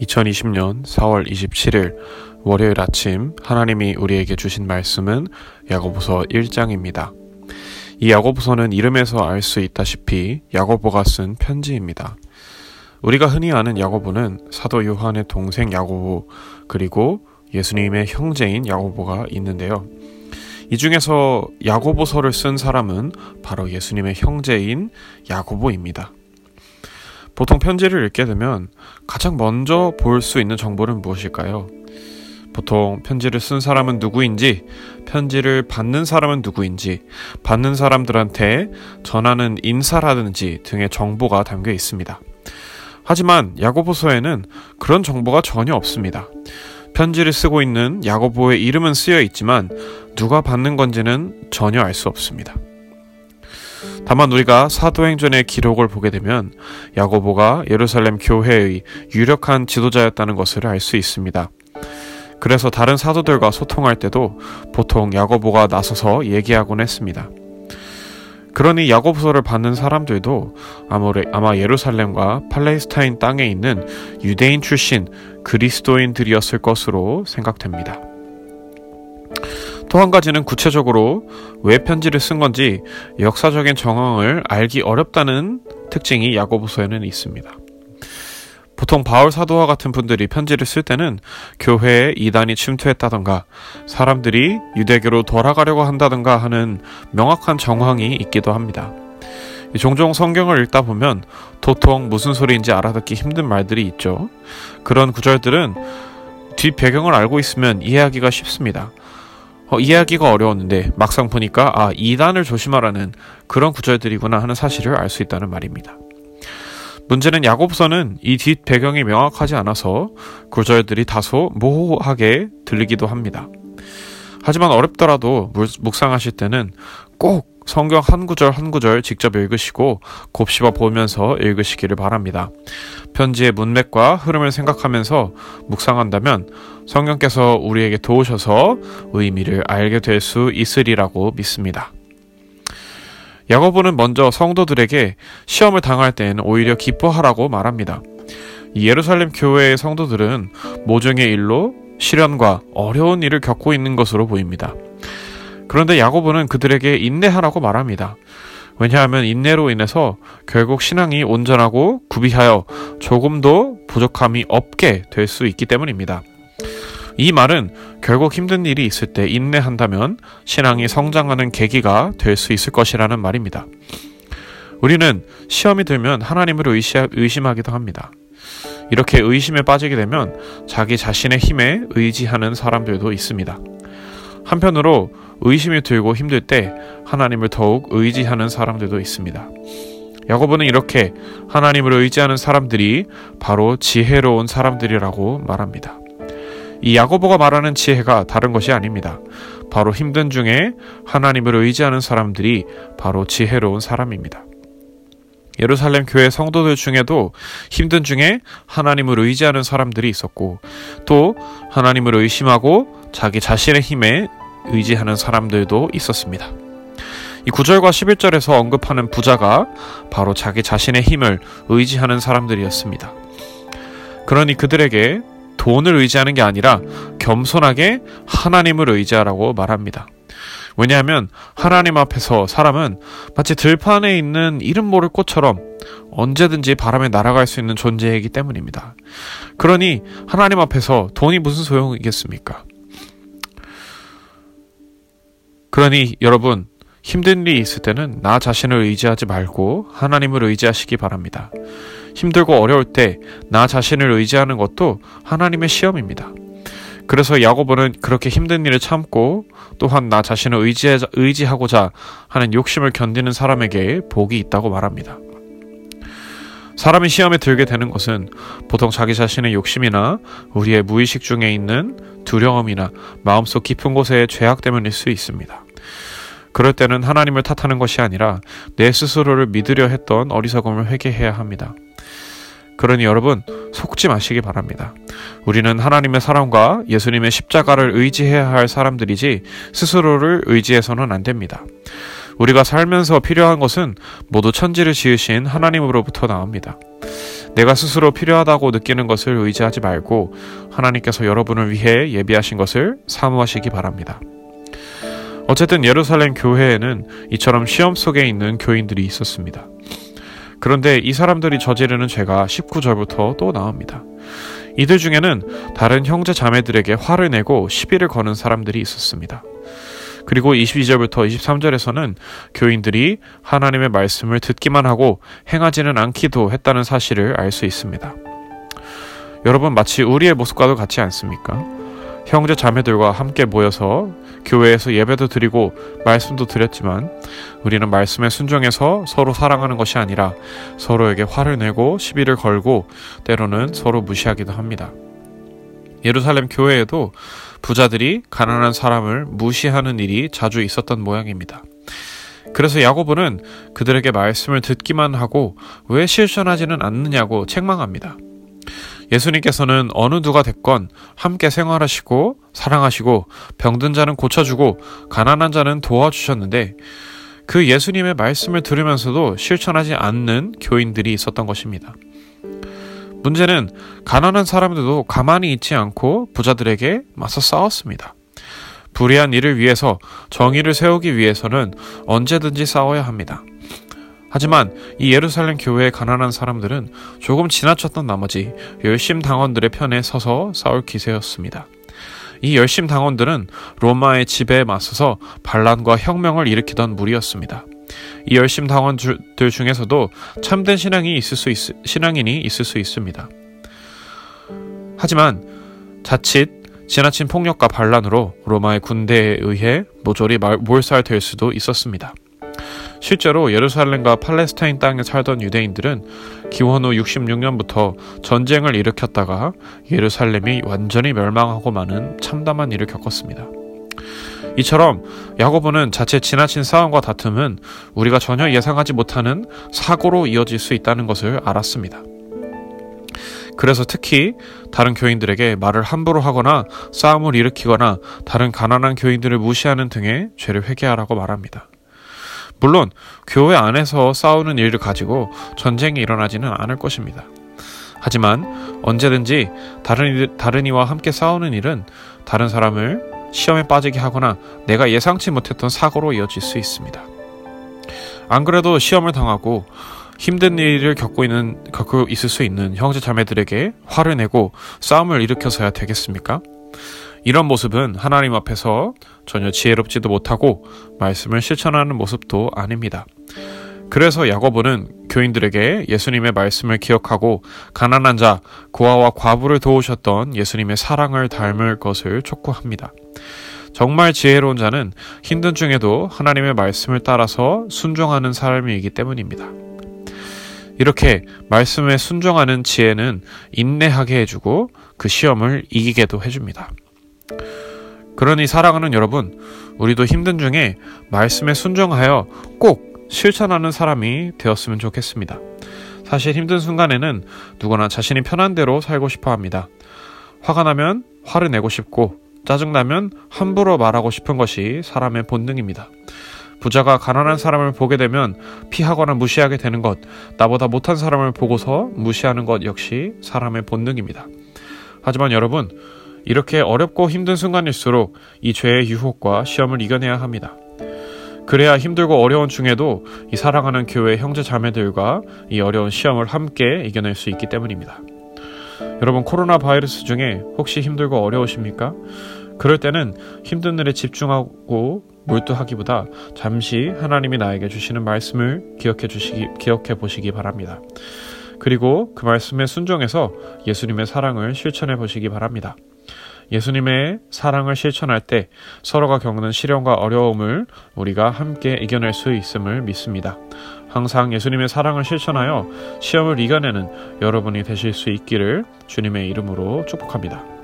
2020년 4월 27일 월요일 아침 하나님이 우리에게 주신 말씀은 야고보서 1장입니다. 이 야고보서는 이름에서 알 수 있다시피 야고보가 쓴 편지입니다. 우리가 흔히 아는 야고보는 사도 요한의 동생 야고보 그리고 예수님의 형제인 야고보가 있는데요. 이 중에서 야고보서를 쓴 사람은 바로 예수님의 형제인 야고보입니다. 보통 편지를 읽게 되면 가장 먼저 볼 수 있는 정보는 무엇일까요? 보통 편지를 쓴 사람은 누구인지, 편지를 받는 사람은 누구인지, 받는 사람들한테 전하는 인사라든지 등의 정보가 담겨 있습니다. 하지만 야고보서에는 그런 정보가 전혀 없습니다. 편지를 쓰고 있는 야고보의 이름은 쓰여 있지만 누가 받는 건지는 전혀 알 수 없습니다. 다만 우리가 사도행전의 기록을 보게 되면 야고보가 예루살렘 교회의 유력한 지도자였다는 것을 알 수 있습니다. 그래서 다른 사도들과 소통할 때도 보통 야고보가 나서서 얘기하곤 했습니다. 그러니 야고보서를 받는 사람들도 아마 예루살렘과 팔레스타인 땅에 있는 유대인 출신 그리스도인들이었을 것으로 생각됩니다. 또 한 가지는 구체적으로 왜 편지를 쓴 건지 역사적인 정황을 알기 어렵다는 특징이 야고보서에는 있습니다. 보통 바울 사도와 같은 분들이 편지를 쓸 때는 교회에 이단이 침투했다던가 사람들이 유대교로 돌아가려고 한다던가 하는 명확한 정황이 있기도 합니다. 종종 성경을 읽다 보면 도통 무슨 소리인지 알아듣기 힘든 말들이 있죠. 그런 구절들은 뒷 배경을 알고 있으면 이해하기가 쉽습니다. 어, 이해하기가 어려웠는데 막상 보니까 아 이단을 조심하라는 그런 구절들이구나 하는 사실을 알 수 있다는 말입니다. 문제는 야곱서는 이 뒷 배경이 명확하지 않아서 구절들이 다소 모호하게 들리기도 합니다. 하지만 어렵더라도 묵상하실 때는 꼭 성경 한 구절 한 구절 직접 읽으시고 곱씹어 보면서 읽으시기를 바랍니다. 편지의 문맥과 흐름을 생각하면서 묵상한다면 성경께서 우리에게 도우셔서 의미를 알게 될 수 있으리라고 믿습니다. 야고보는 먼저 성도들에게 시험을 당할 때에는 오히려 기뻐하라고 말합니다. 예루살렘 교회의 성도들은 모종의 일로 시련과 어려운 일을 겪고 있는 것으로 보입니다. 그런데 야고보는 그들에게 인내하라고 말합니다. 왜냐하면 인내로 인해서 결국 신앙이 온전하고 구비하여 조금도 부족함이 없게 될 수 있기 때문입니다. 이 말은 결국 힘든 일이 있을 때 인내한다면 신앙이 성장하는 계기가 될 수 있을 것이라는 말입니다. 우리는 시험이 들면 하나님을 의심하기도 합니다. 이렇게 의심에 빠지게 되면 자기 자신의 힘에 의지하는 사람들도 있습니다. 한편으로 의심이 들고 힘들 때 하나님을 더욱 의지하는 사람들도 있습니다. 야고보는 이렇게 하나님을 의지하는 사람들이 바로 지혜로운 사람들이라고 말합니다. 이 야고보가 말하는 지혜가 다른 것이 아닙니다. 바로 힘든 중에 하나님을 의지하는 사람들이 바로 지혜로운 사람입니다. 예루살렘 교회 성도들 중에도 힘든 중에 하나님을 의지하는 사람들이 있었고 또 하나님을 의심하고 자기 자신의 힘에 의지하는 사람들도 있었습니다. 이 9절과 11절에서 언급하는 부자가 바로 자기 자신의 힘을 의지하는 사람들이었습니다. 그러니 그들에게 돈을 의지하는 게 아니라 겸손하게 하나님을 의지하라고 말합니다. 왜냐하면 하나님 앞에서 사람은 마치 들판에 있는 이름 모를 꽃처럼 언제든지 바람에 날아갈 수 있는 존재이기 때문입니다. 그러니 하나님 앞에서 돈이 무슨 소용이겠습니까? 그러니 여러분 힘든 일이 있을 때는 나 자신을 의지하지 말고 하나님을 의지하시기 바랍니다. 힘들고 어려울 때 나 자신을 의지하는 것도 하나님의 시험입니다. 그래서 야고보는 그렇게 힘든 일을 참고 또한 나 자신을 의지하, 의지하고자 하는 욕심을 견디는 사람에게 복이 있다고 말합니다. 사람이 시험에 들게 되는 것은 보통 자기 자신의 욕심이나 우리의 무의식 중에 있는 두려움이나 마음속 깊은 곳의 죄악 때문일 수 있습니다. 그럴 때는 하나님을 탓하는 것이 아니라 내 스스로를 믿으려 했던 어리석음을 회개해야 합니다. 그러니 여러분 속지 마시기 바랍니다. 우리는 하나님의 사랑과 예수님의 십자가를 의지해야 할 사람들이지 스스로를 의지해서는 안 됩니다. 우리가 살면서 필요한 것은 모두 천지를 지으신 하나님으로부터 나옵니다. 내가 스스로 필요하다고 느끼는 것을 의지하지 말고 하나님께서 여러분을 위해 예비하신 것을 사모하시기 바랍니다. 어쨌든 예루살렘 교회에는 이처럼 시험 속에 있는 교인들이 있었습니다. 그런데 이 사람들이 저지르는 죄가 19절부터 또 나옵니다. 이들 중에는 다른 형제 자매들에게 화를 내고 시비를 거는 사람들이 있었습니다. 그리고 22절부터 23절에서는 교인들이 하나님의 말씀을 듣기만 하고 행하지는 않기도 했다는 사실을 알 수 있습니다. 여러분 마치 우리의 모습과도 같지 않습니까? 형제 자매들과 함께 모여서 교회에서 예배도 드리고 말씀도 드렸지만 우리는 말씀에 순종해서 서로 사랑하는 것이 아니라 서로에게 화를 내고 시비를 걸고 때로는 서로 무시하기도 합니다. 예루살렘 교회에도 부자들이 가난한 사람을 무시하는 일이 자주 있었던 모양입니다. 그래서 야고보는 그들에게 말씀을 듣기만 하고 왜 실천하지는 않느냐고 책망합니다. 예수님께서는 어느 누가 됐건 함께 생활하시고 사랑하시고 병든 자는 고쳐주고 가난한 자는 도와주셨는데 그 예수님의 말씀을 들으면서도 실천하지 않는 교인들이 있었던 것입니다. 문제는 가난한 사람들도 가만히 있지 않고 부자들에게 맞서 싸웠습니다. 불의한 일을 위해서 정의를 세우기 위해서는 언제든지 싸워야 합니다. 하지만 이 예루살렘 교회의 가난한 사람들은 조금 지나쳤던 나머지 열심 당원들의 편에 서서 싸울 기세였습니다. 이 열심 당원들은 로마의 지배에 맞서서 반란과 혁명을 일으키던 무리였습니다. 이 열심 당원들 중에서도 참된 신앙이 있을 수 있, 신앙인이 있을 수 있습니다. 하지만 자칫 지나친 폭력과 반란으로 로마의 군대에 의해 모조리 몰살될 수도 있었습니다. 실제로 예루살렘과 팔레스타인 땅에 살던 유대인들은 기원 후 66년부터 전쟁을 일으켰다가 예루살렘이 완전히 멸망하고 마는 참담한 일을 겪었습니다. 이처럼 야고보는 자체 지나친 싸움과 다툼은 우리가 전혀 예상하지 못하는 사고로 이어질 수 있다는 것을 알았습니다. 그래서 특히 다른 교인들에게 말을 함부로 하거나 싸움을 일으키거나 다른 가난한 교인들을 무시하는 등의 죄를 회개하라고 말합니다. 물론 교회 안에서 싸우는 일을 가지고 전쟁이 일어나지는 않을 것입니다. 하지만 언제든지 다른, 다른 이와 함께 싸우는 일은 다른 사람을 시험에 빠지게 하거나 내가 예상치 못했던 사고로 이어질 수 있습니다. 안 그래도 시험을 당하고 힘든 일을 겪고 있는 겪고 있을 수 있는 형제 자매들에게 화를 내고 싸움을 일으켜서야 되겠습니까? 이런 모습은 하나님 앞에서 전혀 지혜롭지도 못하고 말씀을 실천하는 모습도 아닙니다. 그래서 야고보는 교인들에게 예수님의 말씀을 기억하고 가난한 자, 고아와 과부를 도우셨던 예수님의 사랑을 닮을 것을 촉구합니다. 정말 지혜로운 자는 힘든 중에도 하나님의 말씀을 따라서 순종하는 삶이기 때문입니다. 이렇게 말씀에 순종하는 지혜는 인내하게 해주고 그 시험을 이기게도 해줍니다. 그러니 사랑하는 여러분, 우리도 힘든 중에 말씀에 순종하여 꼭 실천하는 사람이 되었으면 좋겠습니다. 사실 힘든 순간에는 누구나 자신이 편한 대로 살고 싶어 합니다. 화가 나면 화를 내고 싶고 짜증나면 함부로 말하고 싶은 것이 사람의 본능입니다. 부자가 가난한 사람을 보게 되면 피하거나 무시하게 되는 것, 나보다 못한 사람을 보고서 무시하는 것 역시 사람의 본능입니다. 하지만 여러분, 이렇게 어렵고 힘든 순간일수록 이 죄의 유혹과 시험을 이겨내야 합니다. 그래야 힘들고 어려운 중에도 이 사랑하는 교회 형제 자매들과 이 어려운 시험을 함께 이겨낼 수 있기 때문입니다. 여러분 코로나 바이러스 중에 혹시 힘들고 어려우십니까? 그럴 때는 힘든 일에 집중하고 몰두하기보다 잠시 하나님이 나에게 주시는 말씀을 기억해 주시기 기억해 보시기 바랍니다. 그리고 그 말씀에 순종해서 예수님의 사랑을 실천해 보시기 바랍니다. 예수님의 사랑을 실천할 때 서로가 겪는 시련과 어려움을 우리가 함께 이겨낼 수 있음을 믿습니다. 항상 예수님의 사랑을 실천하여 시험을 이겨내는 여러분이 되실 수 있기를 주님의 이름으로 축복합니다.